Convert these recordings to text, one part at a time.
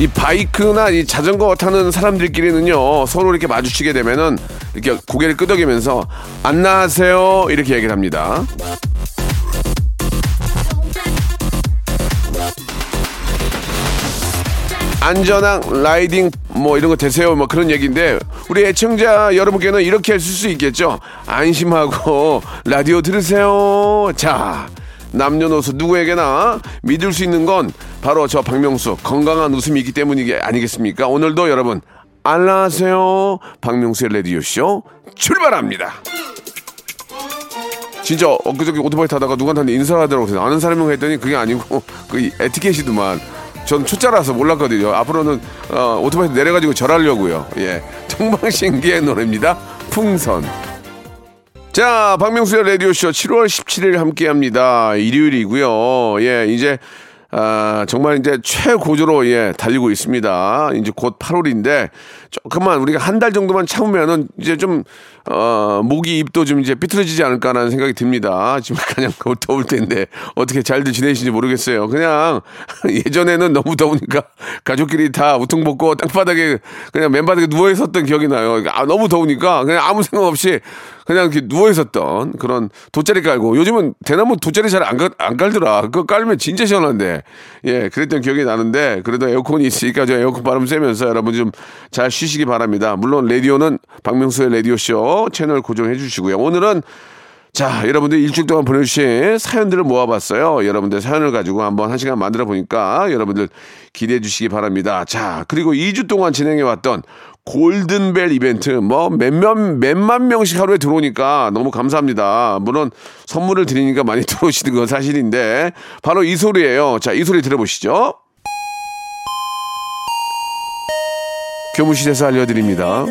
이 바이크나 이 자전거 타는 사람들끼리는요 서로 이렇게 마주치게 되면은 이렇게 고개를 끄덕이면서 안녕하세요 이렇게 얘기를 합니다. 안전한 라이딩 뭐 이런 거 되세요 뭐 그런 얘기인데 우리 애청자 여러분께는 이렇게 쓸 수 있겠죠 안심하고 라디오 들으세요 자 남녀노소 누구에게나 믿을 수 있는 건 바로 저 박명수 건강한 웃음이 있기 때문이 아니겠습니까? 오늘도 여러분 안녕하세요 박명수의 라디오 쇼 출발합니다. 진짜 엊그저께 오토바이 타다가 누구한테 인사하더라고 그래서 아는 사람이 했더니 그게 아니고 그 에티켓이더만 전 초짜라서 몰랐거든요. 앞으로는 어, 오토바이 내려가지고 절하려고요. 예, 정방신기의 노래입니다. 풍선. 자, 박명수의 라디오쇼 7월 17일 함께 합니다. 일요일이고요. 예, 이제, 아, 정말 이제 최고조로, 예, 달리고 있습니다. 이제 곧 8월인데, 조금만 우리가 한 달 정도만 참으면은 이제 좀, 어, 목이 입도 좀 이제 삐뚤어지지 않을까라는 생각이 듭니다. 지금 그냥 더울 텐데, 어떻게 잘들 지내시는지 모르겠어요. 그냥 예전에는 너무 더우니까 가족끼리 다 우통 벗고 땅바닥에 그냥 맨바닥에 누워 있었던 기억이 나요. 아, 너무 더우니까 그냥 아무 생각 없이 그냥 이렇게 누워 있었던 그런 돗자리 깔고 요즘은 대나무 돗자리 잘 안 안 깔더라. 그거 깔면 진짜 시원한데. 예, 그랬던 기억이 나는데 그래도 에어컨이 있으니까 저 에어컨 바람 쐬면서 여러분 좀 잘 쉬시기 바랍니다. 물론 라디오는 박명수의 라디오 쇼 채널 고정해 주시고요. 오늘은 자, 여러분들 일주일 동안 보내주신 사연들을 모아봤어요. 여러분들 사연을 가지고 한번 한 시간 만들어 보니까 여러분들 기대해 주시기 바랍니다. 자, 그리고 2주 동안 진행해 왔던 골든벨 이벤트 뭐 몇몇 몇만 명씩 하루에 들어오니까 너무 감사합니다. 물론 선물을 드리니까 많이 들어오시는 건 사실인데 바로 이 소리예요. 자, 이 소리 들어보시죠. 교무실에서 알려드립니다.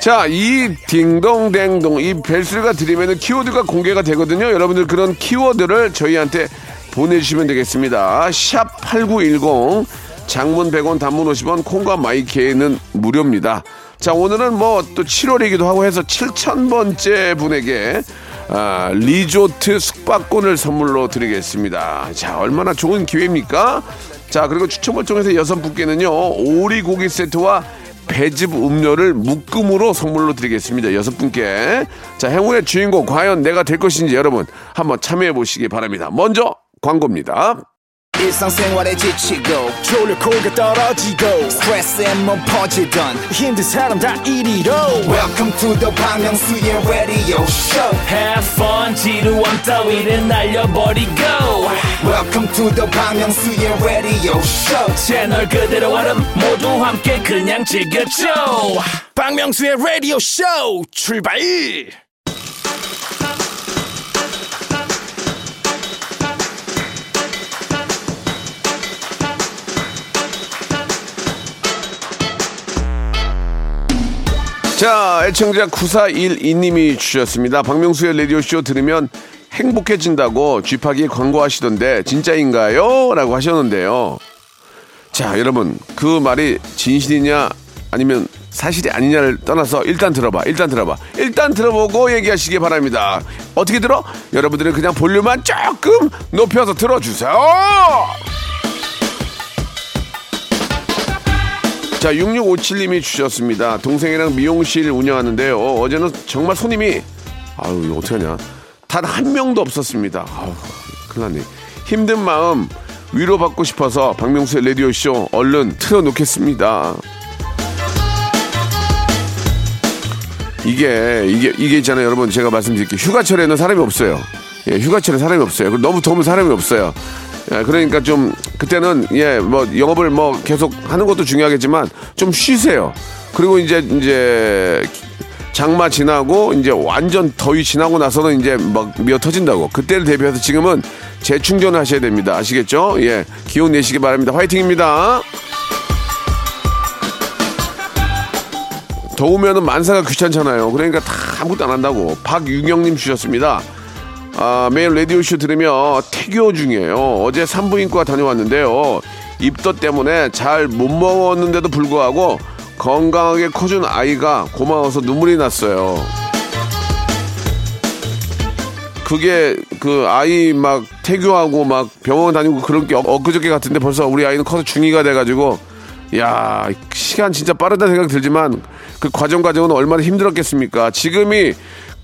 자, 이 딩동댕동 이 벨소리가 들리면 키워드가 공개가 되거든요. 여러분들 그런 키워드를 저희한테 보내주시면 되겠습니다. 샵 8910 장문 100원 단문 50원 콩과 마이케이는 무료입니다. 자, 오늘은 뭐 또 7월이기도 하고 해서 7,000번째 분에게 아, 리조트 숙박권을 선물로 드리겠습니다. 자, 얼마나 좋은 기회입니까? 자, 그리고 추첨을 통해서 여섯 분께는요, 오리 고기 세트와 배즙 음료를 묶음으로 선물로 드리겠습니다. 여섯 분께. 자, 행운의 주인공 과연 내가 될 것인지 여러분 한번 참여해 보시기 바랍니다. 먼저 광고입니다. 일상생활에 지치고, 졸려 코가 떨어지고, 스트레스에 몸 퍼지던, 힘든 사람 다 이리로. welcome to the Bang Myung-soo's radio show Have fun 지루함 따위를 날려버리고 welcome to the Bang Myung-soo's radio show 채널 그대로 얼음 모두 함께 그냥 즐겨줘 박명수의 라디오 쇼 출발! 자, 애청자 9412님이 주셨습니다. 박명수의 라디오쇼 들으면 행복해진다고 쥐파기 광고하시던데 진짜인가요? 라고 하셨는데요. 자, 여러분, 그 말이 진실이냐 아니면 사실이 아니냐를 떠나서 일단 들어봐. 일단 들어봐. 일단 들어보고 얘기하시기 바랍니다. 어떻게 들어? 여러분들은 그냥 볼륨만 조금 높여서 들어주세요. 자, 6657님이 주셨습니다. 동생이랑 미용실 운영하는데요. 어제는 정말 손님이, 아유, 이거 어떡하냐. 단 한 명도 없었습니다. 아우, 큰일 났네. 힘든 마음 위로받고 싶어서 박명수의 라디오쇼 얼른 틀어놓겠습니다. 이게, 이게, 이게 있잖아요. 여러분, 제가 말씀드릴게요. 휴가철에는 사람이 없어요. 예, 휴가철에 사람이 없어요. 너무 더우면 사람이 없어요. 예, 그러니까 좀 그때는 예 뭐 영업을 뭐 계속 하는 것도 중요하겠지만 좀 쉬세요. 그리고 이제 이제 장마 지나고 이제 완전 더위 지나고 나서는 이제 막 미어 터진다고. 그때를 대비해서 지금은 재충전하셔야 됩니다. 아시겠죠? 예. 기운 내시기 바랍니다. 화이팅입니다. 더우면은 만사가 귀찮잖아요. 그러니까 다 아무것도 안 한다고. 박유경님 주셨습니다. 아, 매일 라디오쇼 들으며 태교 중이에요. 어제 산부인과 다녀왔는데요. 입덧 때문에 잘 못 먹었는데도 불구하고 건강하게 커준 아이가 고마워서 눈물이 났어요. 그게 그 아이 막 태교하고 막 병원 다니고 그런 게 엊- 엊그저께 같은데 벌써 우리 아이는 커서 중2가 돼가지고 야 시간 진짜 빠르다 생각 들지만 그 과정 과정은 얼마나 힘들었겠습니까 지금이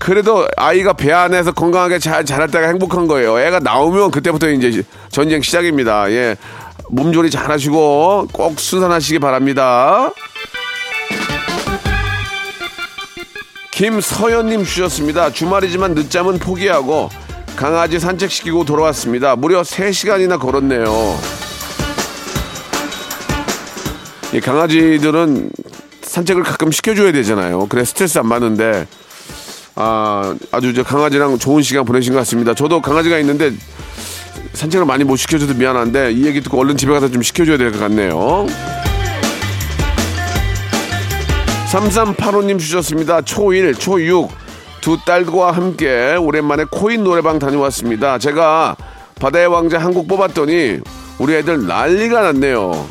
그래도 아이가 배 안에서 건강하게 잘 자랄 때가 행복한 거예요 애가 나오면 그때부터 이제 전쟁 시작입니다 예 몸조리 잘 하시고 꼭 순산하시기 바랍니다 김서연님 주셨습니다. 주말이지만 늦잠은 포기하고 강아지 산책시키고 돌아왔습니다. 무려 3시간이나 걸었네요. 이 강아지들은 산책을 가끔 시켜줘야 되잖아요. 그래 스트레스 안 받는데 아, 아주 저 강아지랑 좋은 시간 보내신 것 같습니다. 저도 강아지가 있는데 산책을 많이 못 시켜줘도 미안한데 이 얘기 듣고 얼른 집에 가서 좀 시켜줘야 될 것 같네요. 3385님 주셨습니다. 초1, 초6 두 딸과 함께 오랜만에 코인 노래방 다녀왔습니다. 제가 바다의 왕자 한 곡 뽑았더니 우리 애들 난리가 났네요.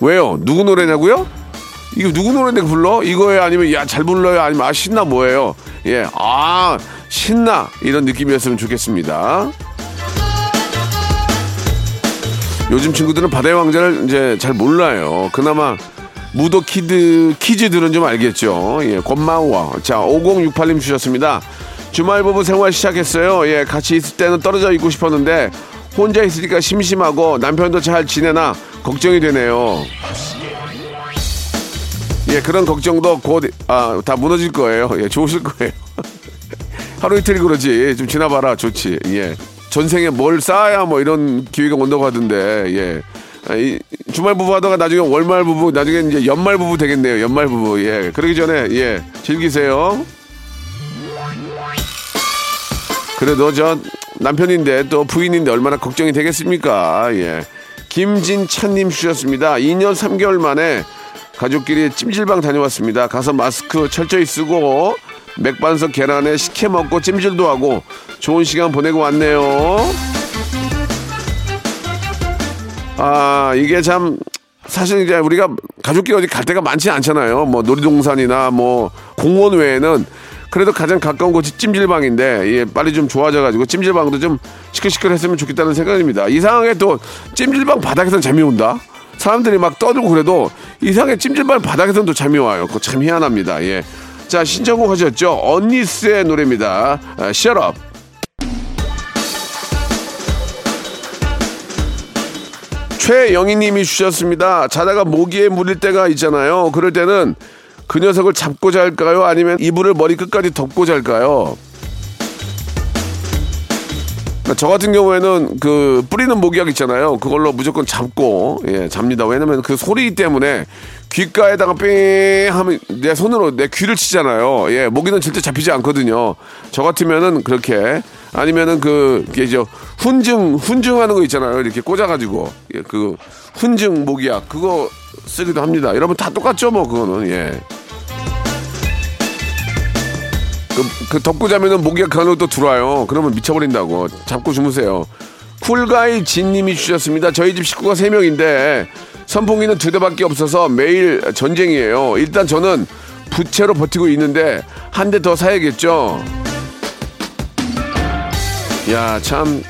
왜요? 누구 노래냐고요? 이거 누구 노래인데 불러? 이거예요? 아니면 야 잘 불러요? 아니면 아 신나 뭐예요? 예, 아 신나 이런 느낌이었으면 좋겠습니다. 요즘 친구들은 바다의 왕자를 이제 잘 몰라요. 그나마 무도 kid kids들은 좀 알겠죠. 예, 고마워. 자, 5068님 주셨습니다. 주말 부부 생활 시작했어요. 예, 같이 있을 때는 떨어져 있고 싶었는데 혼자 있으니까 심심하고 남편도 잘 지내나 걱정이 되네요. 예, 그런 걱정도 곧, 아, 다 무너질 거예요. 예, 좋으실 거예요. 하루 이틀이 그러지. 좀 지나봐라. 좋지. 예. 전생에 뭘 쌓아야 뭐 이런 기회가 온다고 하던데, 예. 아, 이 주말 부부 하다가 나중에 월말 부부, 나중에 이제 연말 부부 되겠네요. 연말 부부. 예. 그러기 전에, 예. 즐기세요. 그래도 저 남편인데 또 부인인데 얼마나 걱정이 되겠습니까? 예. 김진찬님 주셨습니다. 2년 3개월 만에 가족끼리 찜질방 다녀왔습니다. 가서 마스크 철저히 쓰고 맥반석 계란에 식혜 먹고 찜질도 하고 좋은 시간 보내고 왔네요. 아 이게 참 사실 이제 우리가 가족끼리 어디 갈 데가 많지 않잖아요. 뭐 놀이동산이나 뭐 공원 외에는 그래도 가장 가까운 곳이 찜질방인데 예, 빨리 좀 좋아져가지고 찜질방도 좀 시끌시끌했으면 좋겠다는 생각입니다. 이상하게 또 찜질방 바닥에서는 잠이 온다. 사람들이 막 떠들고 그래도 이상하게 찜질방 바닥에서는 또 잠이 와요. 그거 참 희한합니다. 예. 자 신청곡 하셨죠? 언니스의 노래입니다. 아, Shut. 최영희님이 주셨습니다. 자다가 모기에 물릴 때가 있잖아요. 그럴 때는 그 녀석을 잡고 잘까요? 아니면 이불을 머리 끝까지 덮고 잘까요? 그러니까 저 같은 경우에는 그 뿌리는 모기약 있잖아요. 그걸로 무조건 잡고 예 잡니다. 왜냐면 그 소리 때문에 귓가에다가 삥 하면 내 손으로 내 귀를 치잖아요. 예 모기는 절대 잡히지 않거든요. 저 같으면은 그렇게 아니면은 그 이게 저 훈증 훈증하는 거 있잖아요. 이렇게 꽂아가지고 예, 그 훈증 모기약 그거 쓰기도 합니다. 여러분 다 똑같죠 뭐 그거는 예. 그, 그 덮고 자면은 모기가 그 안으로 또 들어와요. 그러면 미쳐버린다고. 잡고 주무세요. 쿨가이 진님이 주셨습니다. 저희 집 식구가 세명인데 선풍기는 두 대밖에 없어서 매일 전쟁이에요. 일단 저는 부채로 버티고 있는데 한 대 더 사야겠죠. 야, 참.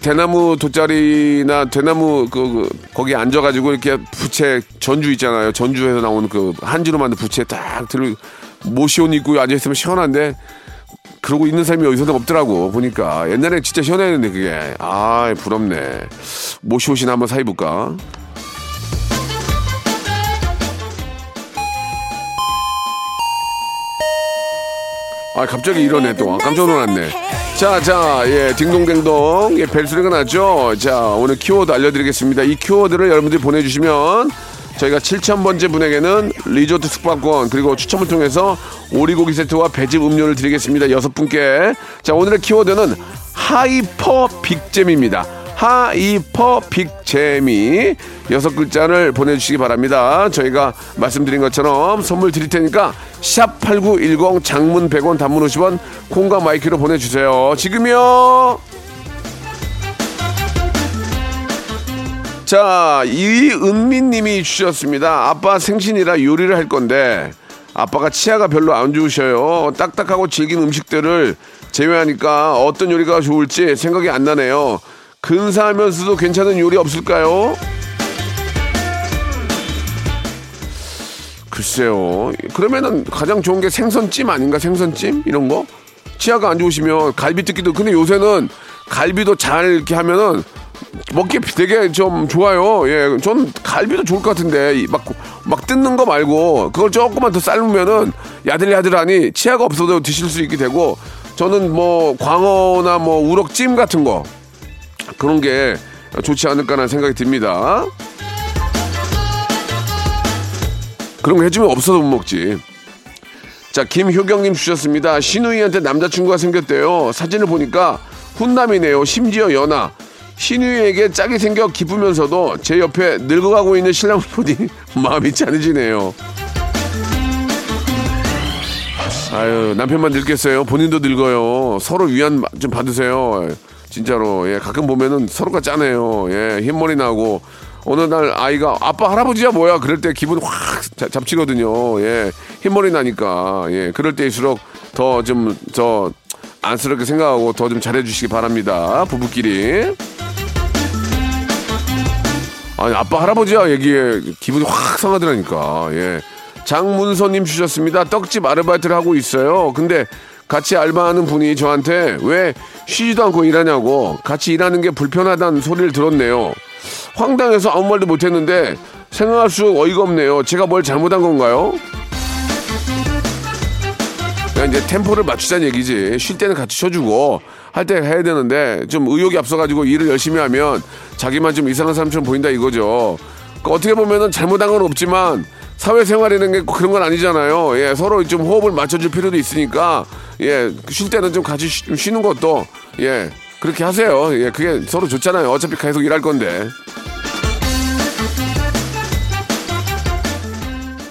대나무 돗자리나 대나무 그, 그 거기 앉아가지고 이렇게 부채 전주 있잖아요. 전주에서 나오는 그 한지로 만든 부채 딱 들고 모시옷 입고 앉아 있으면 시원한데 그러고 있는 사람이 어디서도 없더라고 보니까 옛날에 진짜 시원했는데 그게 아 부럽네. 모시옷이나 한번 사 입을까? 아 갑자기 이러네 또 깜짝 놀랐네. 자, 자, 예, 딩동댕동, 예, 벨소리가 나죠? 자, 오늘 키워드 알려드리겠습니다. 이 키워드를 여러분들이 보내주시면 저희가 7,000번째 분에게는 리조트 숙박권 그리고 추첨을 통해서 오리고기 세트와 배즙 음료를 드리겠습니다. 여섯 분께. 자, 오늘의 키워드는 hyper big재미입니다. hyper big재미 여섯 글자를 보내주시기 바랍니다. 저희가 말씀드린 것처럼 선물 드릴 테니까 샵 8910 장문 100원 단문 50원 콩과 마이 K로 보내주세요. 지금요. 자, 이은민 님이 주셨습니다. 아빠 생신이라 요리를 할 건데 아빠가 치아가 별로 안 좋으셔요. 딱딱하고 질긴 음식들을 제외하니까 어떤 요리가 좋을지 생각이 안 나네요. 근사하면서도 괜찮은 요리 없을까요? 글쎄요. 그러면은 가장 좋은 게 생선찜 아닌가? 생선찜? 이런 거? 치아가 안 좋으시면 갈비 뜯기도. 근데 요새는 갈비도 잘 이렇게 하면은 먹기 되게 좀 좋아요. 예. 전 갈비도 좋을 것 같은데. 막, 막 뜯는 거 말고 그걸 조금만 더 삶으면은 야들야들하니 치아가 없어도 드실 수 있게 되고 저는 뭐 광어나 뭐 우럭찜 같은 거 그런 게 좋지 않을까라는 생각이 듭니다. 그런 거 해주면 없어도 못 먹지. 자, 김효경님 주셨습니다. 신우이한테 남자친구가 생겼대요. 사진을 보니까 훈남이네요. 심지어 연하. 신우이에게 짝이 생겨 기쁘면서도 제 옆에 늙어가고 있는 신랑을 보니 마음이 짠해지네요. 아유, 남편만 늙겠어요. 본인도 늙어요. 서로 위안 좀 받으세요. 진짜로. 예, 가끔 보면은 서로가 짠해요. 예, 흰머리 나고. 어느 날 아이가 아빠 할아버지야 뭐야 그럴 때 기분 확 자- 잡치거든요. 예, 흰머리 나니까 예, 그럴 때일수록 더 좀더 안쓰럽게 생각하고 더 좀 잘해주시기 바랍니다. 부부끼리. 아니 아빠 할아버지야 얘기에 기분이 확 상하더라니까. 예. 장문서님 주셨습니다. 떡집 아르바이트를 하고 있어요. 근데 같이 알바하는 분이 저한테 왜 쉬지도 않고 일하냐고 같이 일하는 게 불편하다는 소리를 들었네요. 황당해서 아무 말도 못했는데 생각할수록 어이가 없네요. 제가 뭘 잘못한 건가요? 그냥 이제 템포를 맞추자는 얘기지. 쉴 때는 같이 쉬어주고 할 때 해야 되는데 좀 의욕이 앞서가지고 일을 열심히 하면 자기만 좀 이상한 사람처럼 보인다 이거죠. 그 어떻게 보면은 잘못한 건 없지만 사회생활이라는 게 그런 건 아니잖아요. 예, 서로 좀 호흡을 맞춰줄 필요도 있으니까 예, 쉴 때는 좀 같이 쉬, 좀 쉬는 것도 예, 그렇게 하세요. 예, 그게 서로 좋잖아요. 어차피 계속 일할 건데.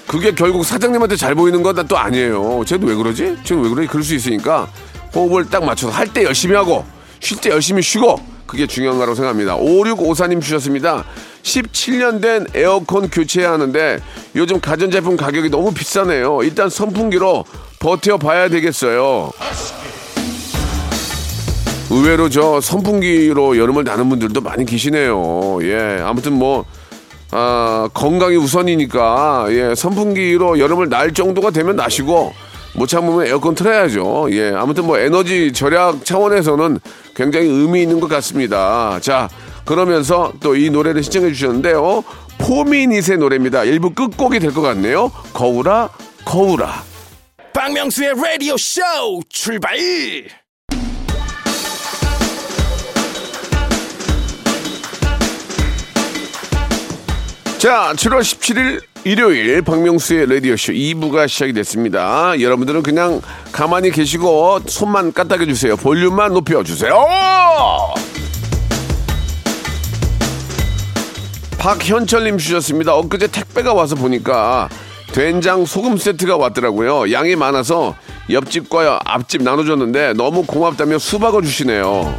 그게 결국 사장님한테 잘 보이는 건 또 아니에요. 쟤도 왜 그러지? 쟤는 왜 그러지? 그럴 수 있으니까 호흡을 딱 맞춰서 할 때 열심히 하고 쉴 때 열심히 쉬고 그게 중요한 거라고 생각합니다. 5654님 주셨습니다. 17년 된 에어컨 교체해야 하는데 요즘 가전제품 가격이 너무 비싸네요. 일단 선풍기로 버텨봐야 되겠어요. 의외로 저 선풍기로 여름을 나는 분들도 많이 계시네요. 예, 아무튼 뭐 아, 건강이 우선이니까 예, 선풍기로 여름을 날 정도가 되면 나시고 못 참으면 에어컨 틀어야죠. 예, 아무튼 뭐 에너지 절약 차원에서는 굉장히 의미 있는 것 같습니다. 자, 그러면서 또 이 노래를 신청해 주셨는데요. 포미닛의 노래입니다. 일부 끝곡이 될 것 같네요. 거울아, 거울아. 박명수의 라디오 쇼 출발 자, 7월 17일 일요일 박명수의 라디오쇼 2부가 시작이 됐습니다. 여러분들은 그냥 가만히 계시고 손만 까딱해 주세요. 볼륨만 높여 주세요. 박현철님 주셨습니다. 엊그제 택배가 와서 보니까 된장 소금 세트가 왔더라고요. 양이 많아서 옆집과 앞집 나눠줬는데 너무 고맙다며 수박을 주시네요.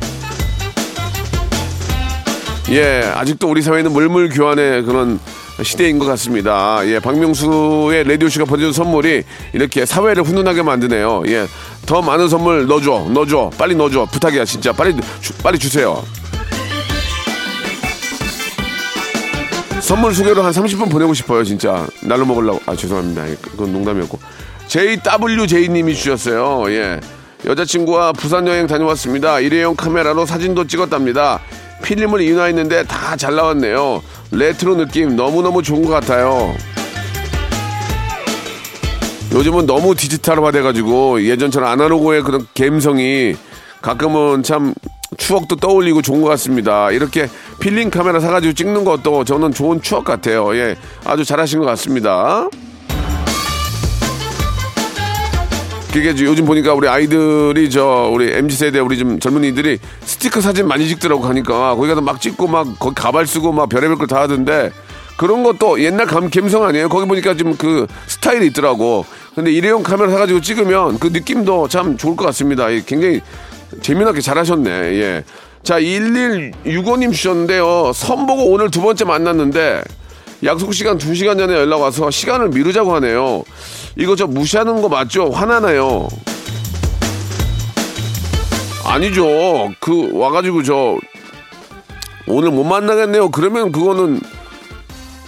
예, 아직도 우리 사회는 물물 교환의 그런 시대인 것 같습니다. 예, 박명수의 라디오쇼가 보내준 선물이 이렇게 사회를 훈훈하게 만드네요. 예, 더 많은 선물 넣어줘, 넣어줘, 빨리 넣어줘. 부탁이야, 진짜. 빨리, 주, 빨리 주세요. 선물 소개로 한 30분 보내고 싶어요, 진짜. 날로 먹으려고. 아, 죄송합니다. 예, 그건 농담이었고. JWJ님이 주셨어요. 예. 여자친구와 부산 여행 다녀왔습니다. 일회용 카메라로 사진도 찍었답니다. 필름을 인화했는데 다 잘 나왔네요. 레트로 느낌 너무너무 좋은 것 같아요. 요즘은 너무 디지털화 돼가지고 예전처럼 아날로그의 그런 감성이 가끔은 참 추억도 떠올리고 좋은 것 같습니다. 이렇게 필름 카메라 사가지고 찍는 것도 저는 좋은 추억 같아요. 예, 아주 잘하신 것 같습니다. 그게 요즘 보니까 우리 아이들이 저 우리 MZ 세대 우리 좀 젊은이들이 스티커 사진 많이 찍더라고 가니까 거기 가서 막 찍고 막 거기 가발 쓰고 막 별의별 걸 다 하던데 그런 것도 옛날 감 감성 아니에요? 거기 보니까 좀 그 스타일이 있더라고. 근데 일회용 카메라 사가지고 찍으면 그 느낌도 참 좋을 것 같습니다. 예, 굉장히 재미나게 잘하셨네. 예. 자, 1165님 주셨는데요. 선 보고 오늘 두 번째 만났는데 약속 시간 2시간 전에 연락 와서 시간을 미루자고 하네요. 이거 저 무시하는 거 맞죠? 화나나요? 아니죠. 그 와가지고 저 오늘 못 만나겠네요. 그러면 그거는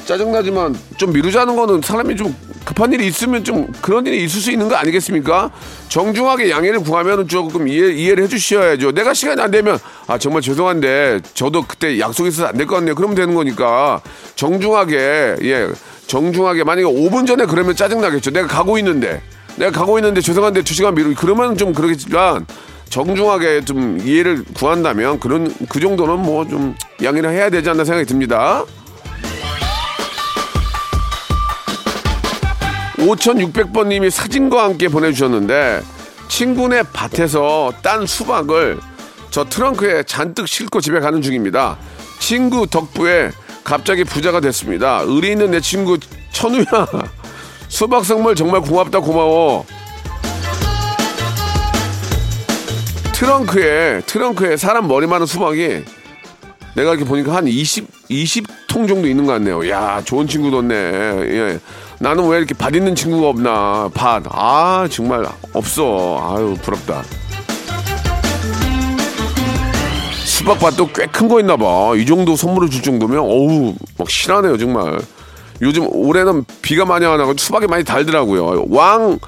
짜증나지만 좀 미루자는 거는 사람이 좀 급한 일이 있으면 좀 그런 일이 있을 수 있는 거 아니겠습니까? 정중하게 양해를 구하면 조금 이해, 이해를 해주셔야죠. 내가 시간이 안 되면 아 정말 죄송한데 저도 그때 약속 있어서 안 될 것 같네요. 그러면 되는 거니까 정중하게 예 정중하게 만약에 5분 전에 그러면 짜증 나겠죠. 내가 가고 있는데 내가 가고 있는데 죄송한데 2 시간 미루 그러면 좀 그러겠지만 정중하게 좀 이해를 구한다면 그런 그 정도는 뭐 좀 양해를 해야 되지 않나 생각이 듭니다. 5600번님이 사진과 함께 보내주셨는데 친구네 밭에서 딴 수박을 저 트렁크에 잔뜩 싣고 집에 가는 중입니다. 친구 덕분에 갑자기 부자가 됐습니다. 의리 있는 내 친구 천우야 수박 선물 정말 고맙다 고마워. 트렁크에 트렁크에 사람 머리 많은 수박이 내가 이렇게 보니까 한 20, 20통 정도 있는 것 같네요. 야, 좋은 친구 뒀네. 예. 나는 왜 이렇게 밭 있는 친구가 없나. 밭. 아, 정말 없어. 아유, 부럽다. 수박밭도 꽤 큰 거 있나 봐. 이 정도 선물을 줄 정도면, 어우, 막 실하네요, 정말. 요즘 올해는 비가 많이 안 와서 수박이 많이 달더라고요. 왕,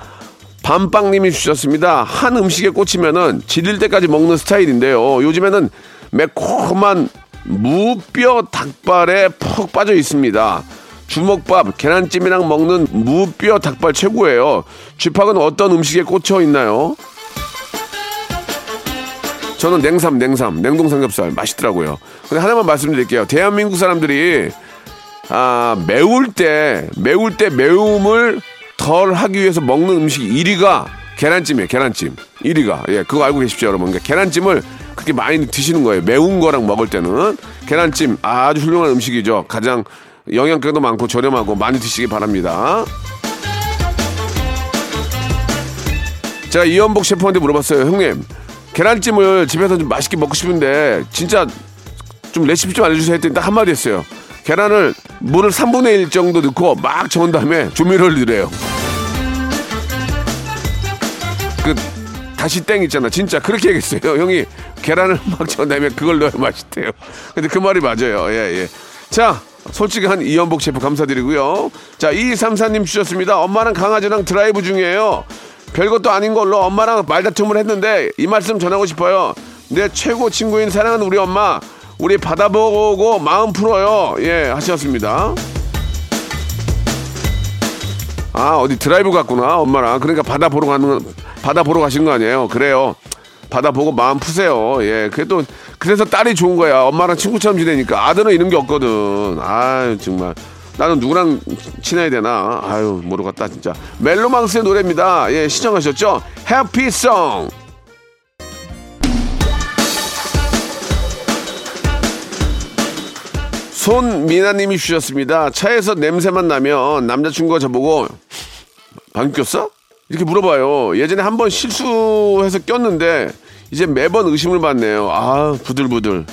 밤빵님이 주셨습니다. 한 음식에 꽂히면은 질릴 때까지 먹는 스타일인데요. 요즘에는 매콤한 무뼈 닭발에 푹 빠져 있습니다. 주먹밥, 계란찜이랑 먹는 무뼈 닭발 최고예요. 쥐팍은 어떤 음식에 꽂혀 있나요? 저는 냉삼, 냉삼, 냉동 삼겹살 맛있더라고요. 근데 하나만 말씀드릴게요. 대한민국 사람들이 아, 매울 때, 매울 때 매움을 덜 하기 위해서 먹는 음식 1위가 계란찜이에요, 계란찜. 1위가. 예, 그거 알고 계십시오, 여러분. 그러니까 계란찜을 그렇게 많이 드시는 거예요. 매운 거랑 먹을 때는. 계란찜 아주 훌륭한 음식이죠. 가장 영양가도 많고 저렴하고 많이 드시기 바랍니다. 제가 이현복 셰프한테 물어봤어요. 형님, 계란찜을 집에서 좀 맛있게 먹고 싶은데 진짜 좀 레시피 좀 알려주세요 했더니 딱 한마디 했어요. 계란을 물을 3분의 1 정도 넣고 막 저은 다음에 조미료를 넣으래요. 그 다시 땡 있잖아. 진짜 그렇게 얘기했어요. 형이 계란을 막 저은 다음에 그걸 넣어야 맛있대요. 근데 그 말이 맞아요. 예, 예. 자, 솔직한 이연복 셰프 감사드리고요. 자, 2234님 주셨습니다. 엄마랑 강아지랑 드라이브 중이에요. 별것도 아닌 걸로 엄마랑 말다툼을 했는데 이 말씀 전하고 싶어요. 내 최고 친구인 사랑하는 우리 엄마, 우리 받아보고 마음 풀어요. 예, 하셨습니다. 아, 어디 드라이브 갔구나, 엄마랑. 그러니까 바다 보러 가는, 바다 보러 가신 거 아니에요? 그래요. 바다 보고 마음 푸세요. 예, 그래도, 그래서 딸이 좋은 거야. 엄마랑 친구처럼 지내니까. 아들은 이런 게 없거든. 아 정말. 나는 누구랑 친해야 되나? 아유, 모르겠다, 진짜. 멜로망스의 노래입니다. 예, 시청하셨죠? 해피송! 손미나님이 주셨습니다. 차에서 냄새만 나면 남자친구가 저보고 방귀 꼈어? 이렇게 물어봐요. 예전에 한 번 실수해서 꼈는데 이제 매번 의심을 받네요. 아 부들부들.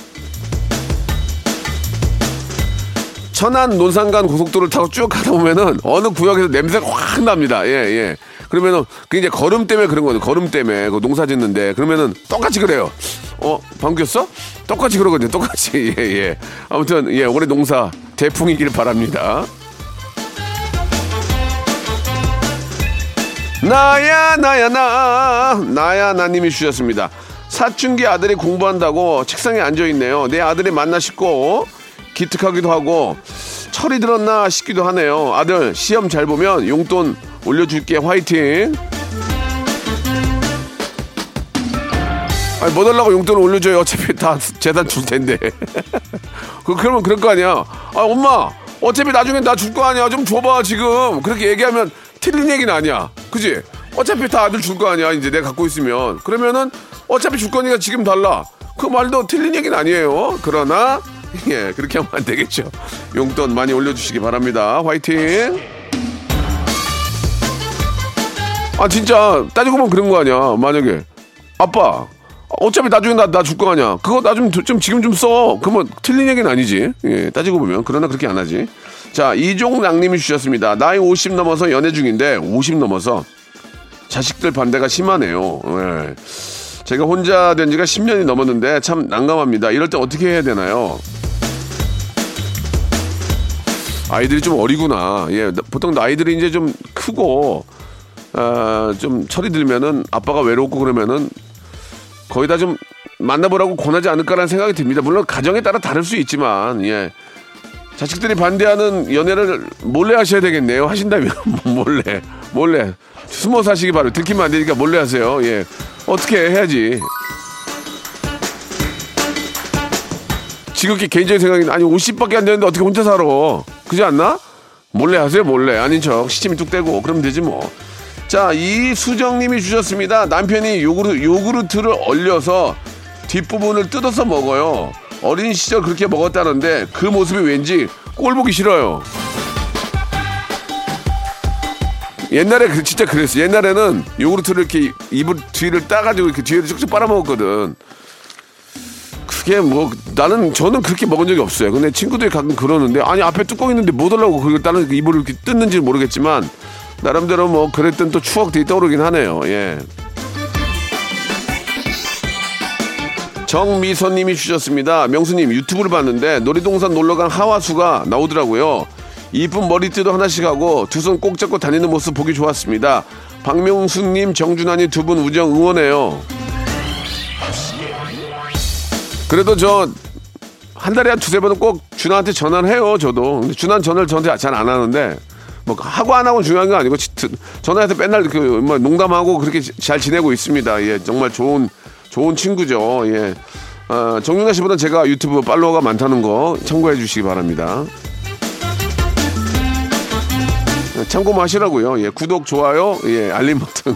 천안 논산간 고속도로를 타고 쭉 가다 보면은 어느 구역에서 냄새가 확 납니다. 예, 예. 그러면은 그 이제 걸음 때문에 그런 거예요. 걸음 때문에 그 농사 짓는데 그러면은 똑같이 그래요. 어, 방귀였어? 똑같이 그러거든요. 똑같이. 예, 예. 아무튼 예, 올해 농사 대풍이길 바랍니다. 나야 나야 나 나야 나님이 주셨습니다. 사춘기 아들이 공부한다고 책상에 앉아 있네요. 내 아들이 만나 싶고 기특하기도 하고 철이 들었나 싶기도 하네요. 아들 시험 잘 보면 용돈 올려줄게 화이팅. 아니, 뭐 달라고 용돈을 올려줘요. 어차피 다 재단 줄 텐데. 그, 그러면 그럴 거 아니야. 아, 엄마, 어차피 나중에 나 줄 거 아니야. 좀 줘봐, 지금. 그렇게 얘기하면 틀린 얘기는 아니야. 그지? 어차피 다 아들 줄 거 아니야. 이제 내가 갖고 있으면. 그러면은 어차피 줄 거니까 지금 달라. 그 말도 틀린 얘기는 아니에요. 그러나, 예, 그렇게 하면 안 되겠죠. 용돈 많이 올려주시기 바랍니다. 화이팅! 아, 진짜, 따지고 보면 그런 거 아니야. 만약에. 아빠, 어차피 나중에 나, 나 줄 거 아니야. 그거 나 좀, 좀, 지금 좀 써. 그러면 틀린 얘기는 아니지. 예, 따지고 보면. 그러나 그렇게 안 하지. 자, 이종랑님이 주셨습니다. 나이 50 넘어서 연애 중인데, 50 넘어서 자식들 반대가 심하네요. 예. 제가 혼자 된 지가 10년이 넘었는데 참 난감합니다. 이럴 때 어떻게 해야 되나요? 아이들이 좀 어리구나. 예, 보통 아이들이 이제 좀 크고, 아, 좀 철이 들면은 아빠가 외롭고 그러면은 거의 다 좀 만나보라고 권하지 않을까라는 생각이 듭니다. 물론 가정에 따라 다를 수 있지만, 예. 자식들이 반대하는 연애를 몰래 하셔야 되겠네요. 하신다면 몰래, 몰래 숨어서 하시기 바래요. 들키면 안 되니까 몰래 하세요. 예, 어떻게 해야지. 지극히 개인적인 생각이 아니 50밖에 안 되는데 어떻게 혼자 살아? 그지 않나? 몰래 하세요, 몰래. 아닌 척 시침이 뚝 떼고 그러면 되지 뭐. 자, 이수정님이 주셨습니다. 남편이 요구르, 요구르트를 얼려서 뒷부분을 뜯어서 먹어요. 어린 시절 그렇게 먹었다는데 그 모습이 왠지 꼴 보기 싫어요. 옛날에 그 진짜 그랬어. 옛날에는 요구르트를 이렇게 입을 뒤를 따가지고 이렇게 뒤에를 쭉쭉 빨아먹었거든. 그게 뭐 나는 저는 그렇게 먹은 적이 없어요. 근데 친구들이 가끔 그러는데 아니 앞에 뚜껑 있는데 못 하려고 그걸 다른 입을 이렇게 뜯는지 는 모르겠지만 나름대로 뭐 그랬던 또 추억들이 떠오르긴 하네요. 예. 정미선님이 주셨습니다. 명수님 유튜브를 봤는데 놀이동산 놀러간 하와수가 나오더라고요. 이쁜 머리띠도 하나씩 하고 두 손 꼭 잡고 다니는 모습 보기 좋았습니다. 박명수님, 정준하님 두분 우정 응원해요. 그래도 저 한 달에 한 두세 번은 꼭 준하한테 전화를 해요. 저도. 근데 준하는 전화를 저한테 잘 안 하는데 뭐 하고 안 하고 중요한 건 아니고 전화해서 맨날 그뭐 농담하고 그렇게 잘 지내고 있습니다. 예, 정말 좋은 좋은 친구죠. 예. 어, 정윤아 씨보다 제가 유튜브 팔로워가 많다는 거 참고해 주시기 바랍니다. 참고만 하시라고요. 예, 구독, 좋아요, 예, 알림 버튼.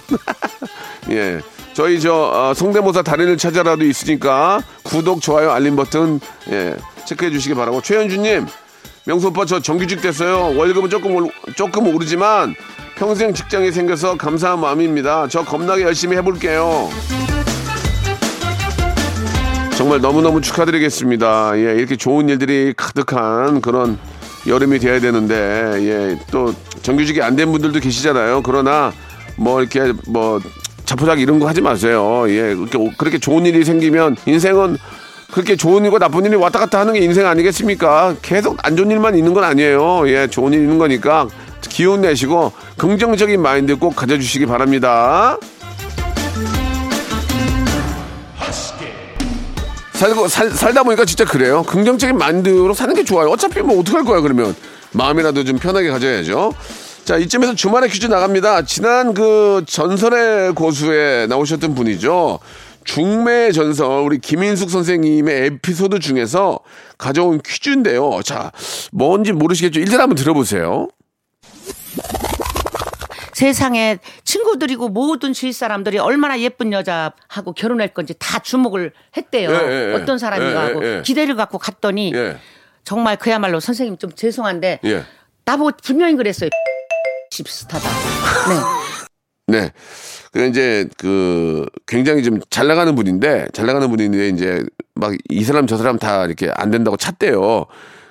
예. 저희 저 어, 성대모사 달인을 찾아라도 있으니까 구독, 좋아요, 알림 버튼 예, 체크해 주시기 바라고 최현주님 명수 오빠 저 정규직 됐어요. 월급은 조금 올, 조금 오르지만 평생 직장이 생겨서 감사한 마음입니다. 저 겁나게 열심히 해볼게요. 정말 너무너무 축하드리겠습니다. 예, 이렇게 좋은 일들이 가득한 그런 여름이 돼야 되는데, 예, 또 정규직이 안 된 분들도 계시잖아요. 그러나 뭐 이렇게 뭐 자포자기 이런 거 하지 마세요. 예, 그렇게, 좋은 일이 생기면 인생은 그렇게 좋은 일과 나쁜 일이 왔다 갔다 하는 게 인생 아니겠습니까? 계속 안 좋은 일만 있는 건 아니에요. 예, 좋은 일 있는 거니까 기운 내시고 긍정적인 마인드 꼭 가져주시기 바랍니다. 살고 살, 살다 보니까 진짜 그래요. 긍정적인 마인드로 사는 게 좋아요. 어차피 뭐 어떡할 거야 그러면 마음이라도 좀 편하게 가져야죠. 자 이쯤에서 주말에 퀴즈 나갑니다. 지난 그 전설의 고수에 나오셨던 분이죠. 중매 전설 우리 김인숙 선생님의 에피소드 중에서 가져온 퀴즈인데요. 자 뭔지 모르시겠죠? 일단 한번 들어보세요. 세상에 친구들이고 모든 주위 사람들이 얼마나 예쁜 여자하고 결혼할 건지 다 주목을 했대요. 예, 예, 예. 어떤 사람인가 예, 하고 예, 예. 기대를 갖고 갔더니 예. 정말 그야말로 선생님 좀 죄송한데 예. 나보고 분명히 그랬어요. 비슷하다. 네. 네. 그 이제 그 굉장히 좀 잘 나가는 분인데 잘 나가는 분인데 이제 막 이 사람 저 사람 다 이렇게 안 된다고 찼대요.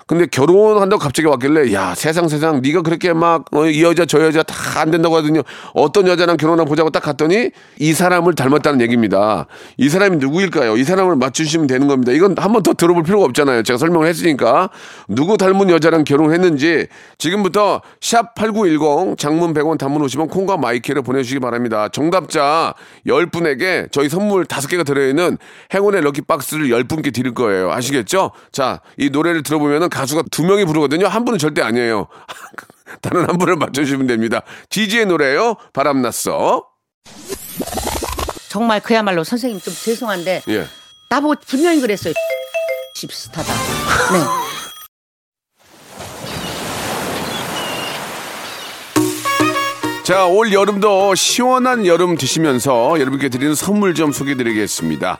근데 결혼한다고 갑자기 왔길래 야 세상 세상 네가 그렇게 막 이 여자 저 여자 다 안 된다고 하더니 어떤 여자랑 결혼하고 보자고 딱 갔더니 이 사람을 닮았다는 얘기입니다. 이 사람이 누구일까요? 이 사람을 맞추시면 되는 겁니다. 이건 한 번 더 들어볼 필요가 없잖아요. 제가 설명을 했으니까 누구 닮은 여자랑 결혼했는지 지금부터 샵 8910 장문 100원 단문 50원 콩과 마이키를 보내주시기 바랍니다. 정답자 10분에게 저희 선물 5개가 들어있는 행운의 럭키박스를 10분께 드릴 거예요. 아시겠죠? 자, 이 노래를 들어보면 가수가 두 명이 부르거든요. 한 분은 절대 아니에요. 다른 한 분을 맞춰주시면 됩니다. 지지의 노래요. 바람났어. 정말 그야말로 선생님 좀 죄송한데 예. 나보고 분명히 그랬어요. 십스타다. 네. 자, 올 여름도 시원한 여름 드시면서 여러분께 드리는 선물 좀 소개해 드리겠습니다.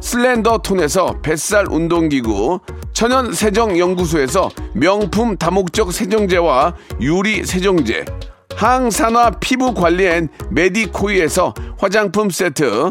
슬렌더 톤에서 뱃살 운동기구, 천연 세정 연구소에서 명품 다목적 세정제와 유리 세정제, 항산화 피부 관리엔 메디코이에서 화장품 세트,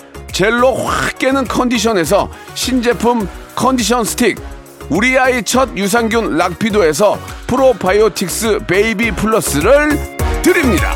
젤로 확 깨는 컨디션에서 신제품 컨디션 스틱, 우리 아이 첫 유산균 락피도에서 프로바이오틱스 베이비 플러스를 드립니다.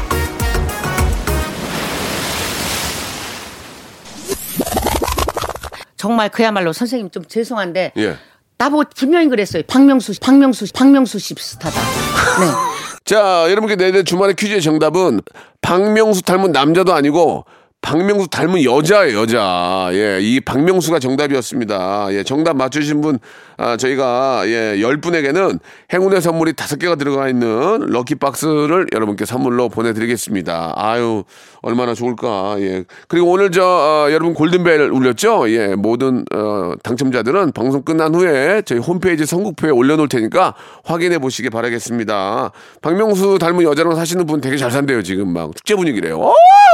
정말 그야말로 선생님 좀 죄송한데 예. 나보고 분명히 그랬어요. 박명수, 씨, 박명수, 씨, 박명수 십스타다. 네. 자, 여러분께 내내 주말의 퀴즈의 정답은 박명수 닮은 남자도 아니고 박명수 닮은 여자예요, 여자. 예, 이 박명수가 정답이었습니다. 예, 정답 맞추신 분, 아, 저희가, 예, 열 분에게는 행운의 선물이 다섯 개가 들어가 있는 럭키박스를 여러분께 선물로 보내드리겠습니다. 아유, 얼마나 좋을까. 예. 그리고 오늘 저, 어, 여러분 골든벨 울렸죠? 예, 모든, 어, 당첨자들은 방송 끝난 후에 저희 홈페이지 선곡표에 올려놓을 테니까 확인해 보시기 바라겠습니다. 박명수 닮은 여자랑 사시는 분 되게 잘 산대요, 지금 막. 축제 분위기래요. 오!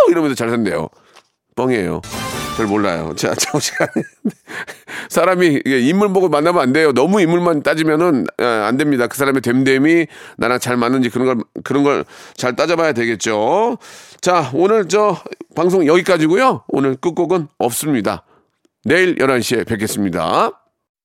이러면서 잘 산대요. 뻥이에요. 잘 몰라요. 자, 저 시간에. 사람이 인물 보고 만나면 안 돼요. 너무 인물만 따지면은 예, 안 됩니다. 그 사람의 됨됨이 나랑 잘 맞는지 그런 걸 그런 걸 잘 따져봐야 되겠죠. 자, 오늘 저 방송 여기까지고요. 오늘 끝곡은 없습니다. 내일 11시에 뵙겠습니다.